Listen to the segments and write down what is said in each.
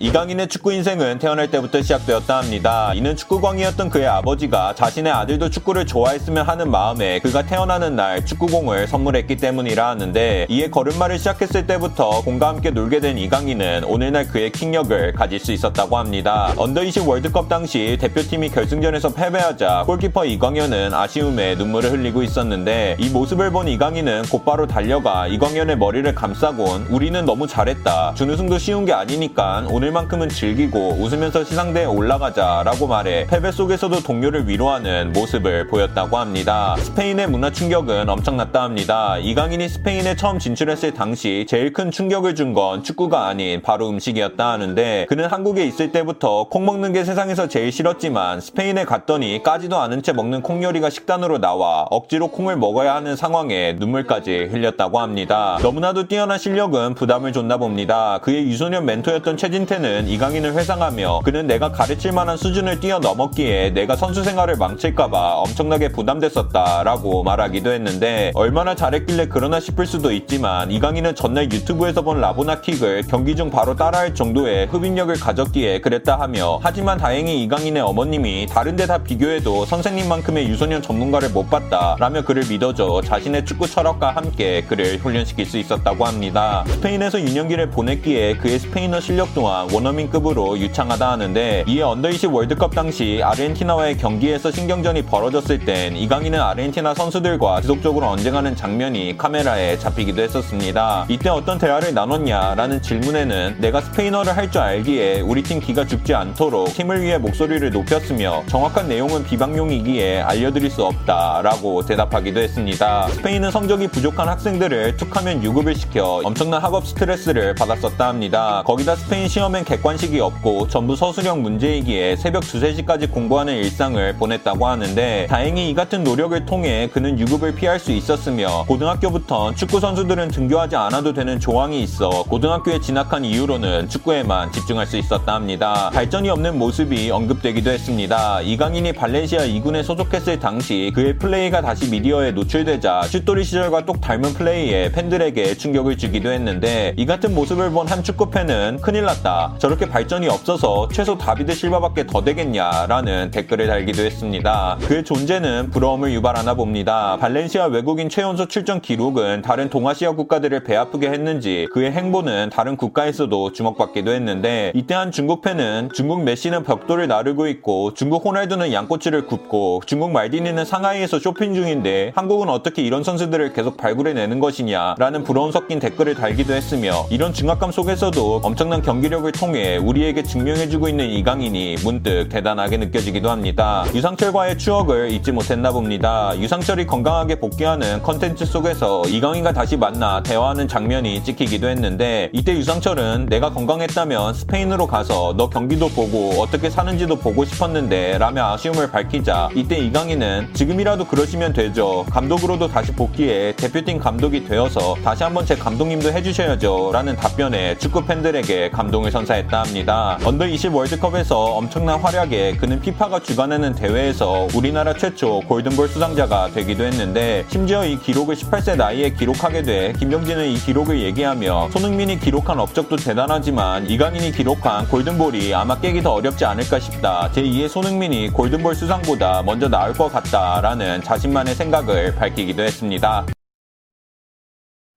이강인의 축구 인생은 태어날 때부터 시작되었다 합니다. 이는 축구광이었던 그의 아버지가 자신의 아들도 축구를 좋아했으면 하는 마음에 그가 태어나는 날 축구공을 선물했기 때문이라 하는데 이에 걸음마를 시작했을 때부터 공과 함께 놀게 된 이강인은 오늘날 그의 킹력을 가질 수 있었다고 합니다. 언더20 월드컵 당시 대표팀이 결승전에서 패배하자 골키퍼 이광현은 아쉬움에 눈물을 흘리고 있었는데 이 모습을 본 이강인은 곧바로 달려가 이광현의 머리를 감싸곤 우리는 너무 잘했다. 준우승도 쉬운 게 아니니까 오늘 오늘만큼은 즐기고 웃으면서 시상대에 올라가자라고 말해 패배 속에서도 동료를 위로하는 모습을 보였다고 합니다. 스페인의 문화 충격은 엄청났다 합니다. 이강인이 스페인에 처음 진출했을 당시 제일 큰 충격을 준 건 축구가 아닌 바로 음식이었다 하는데 그는 한국에 있을 때부터 콩 먹는 게 세상에서 제일 싫었지만 스페인에 갔더니 까지도 않은 채 먹는 콩 요리가 식단으로 나와 억지로 콩을 먹어야 하는 상황에 눈물까지 흘렸다고 합니다. 너무나도 뛰어난 실력은 부담을 줬나 봅니다. 그의 유소년 멘토였던 최진 태 때는 이강인을 회상하며 그는 내가 가르칠 만한 수준을 뛰어넘었기에 내가 선수 생활을 망칠까봐 엄청나게 부담됐었다라고 말하기도 했는데 얼마나 잘했길래 그러나 싶을 수도 있지만 이강인은 전날 유튜브에서 본 라보나 킥을 경기 중 바로 따라할 정도의 흡인력을 가졌기에 그랬다 하며 하지만 다행히 이강인의 어머님이 다른 데 다 비교해도 선생님만큼의 유소년 전문가를 못 봤다 라며 그를 믿어줘 자신의 축구 철학과 함께 그를 훈련시킬 수 있었다고 합니다. 스페인에서 유년기를 보냈기에 그의 스페인어 실력 또한 원어민급으로 유창하다 하는데 이에 under 20 월드컵 당시 아르헨티나와의 경기에서 신경전이 벌어졌을 땐 이강인은 아르헨티나 선수들과 지속적으로 언쟁하는 장면이 카메라에 잡히기도 했었습니다. 이때 어떤 대화를 나눴냐라는 질문에는 내가 스페인어를 할 줄 알기에 우리 팀 기가 죽지 않도록 팀을 위해 목소리를 높였으며 정확한 내용은 비방용이기에 알려드릴 수 없다라고 대답하기도 했습니다. 스페인은 성적이 부족한 학생들을 툭하면 유급을 시켜 엄청난 학업 스트레스를 받았었다 합니다. 거기다 스페인 시험에 처음엔 객관식이 없고 전부 서술형 문제이기에 새벽 2, 3시까지 공부하는 일상을 보냈다고 하는데 다행히 이 같은 노력을 통해 그는 유급을 피할 수 있었으며 고등학교부터 축구 선수들은 등교하지 않아도 되는 조항이 있어 고등학교에 진학한 이후로는 축구에만 집중할 수 있었다 합니다. 발전이 없는 모습이 언급되기도 했습니다. 이강인이 발렌시아 2군에 소속했을 당시 그의 플레이가 다시 미디어에 노출되자 슛돌이 시절과 똑 닮은 플레이에 팬들에게 충격을 주기도 했는데 이 같은 모습을 본 한 축구팬은 큰일 났다. 저렇게 발전이 없어서 최소 다비드 실바밖에 더 되겠냐라는 댓글을 달기도 했습니다. 그의 존재는 부러움을 유발하나 봅니다. 발렌시아 외국인 최연소 출전 기록은 다른 동아시아 국가들을 배 아프게 했는지 그의 행보는 다른 국가에서도 주목받기도 했는데 이때 한 중국 팬은 중국 메시는 벽돌을 나르고 있고 중국 호날두는 양꼬치를 굽고 중국 말디니는 상하이에서 쇼핑 중인데 한국은 어떻게 이런 선수들을 계속 발굴해내는 것이냐라는 부러움 섞인 댓글을 달기도 했으며 이런 중압감 속에서도 엄청난 경기력을 통해 우리에게 증명해주고 있는 이강인이 문득 대단하게 느껴지기도 합니다. 유상철과의 추억을 잊지 못했나 봅니다. 유상철이 건강하게 복귀하는 컨텐츠 속에서 이강인과 다시 만나 대화하는 장면이 찍히기도 했는데 이때 유상철은 내가 건강했다면 스페인으로 가서 너 경기도 보고 어떻게 사는지도 보고 싶었는데 라며 아쉬움을 밝히자 이때 이강인은 지금이라도 그러시면 되죠. 감독으로도 다시 복귀해 대표팀 감독이 되어서 다시 한번 제 감독님도 해주셔야죠 라는 답변에 축구 팬들에게 감동을 선사 선사했다 합니다. 언더 20 월드컵에서 엄청난 활약에 그는 피파가 주관하는 대회에서 우리나라 최초 골든볼 수상자가 되기도 했는데 심지어 이 기록을 18세 나이에 기록하게 돼 김병진은 이 기록을 얘기하며 손흥민이 기록한 업적도 대단하지만 이강인이 기록한 골든볼이 아마 깨기 더 어렵지 않을까 싶다. 제2의 손흥민이 골든볼 수상보다 먼저 나올 것 같다라는 자신만의 생각을 밝히기도 했습니다.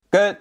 끝!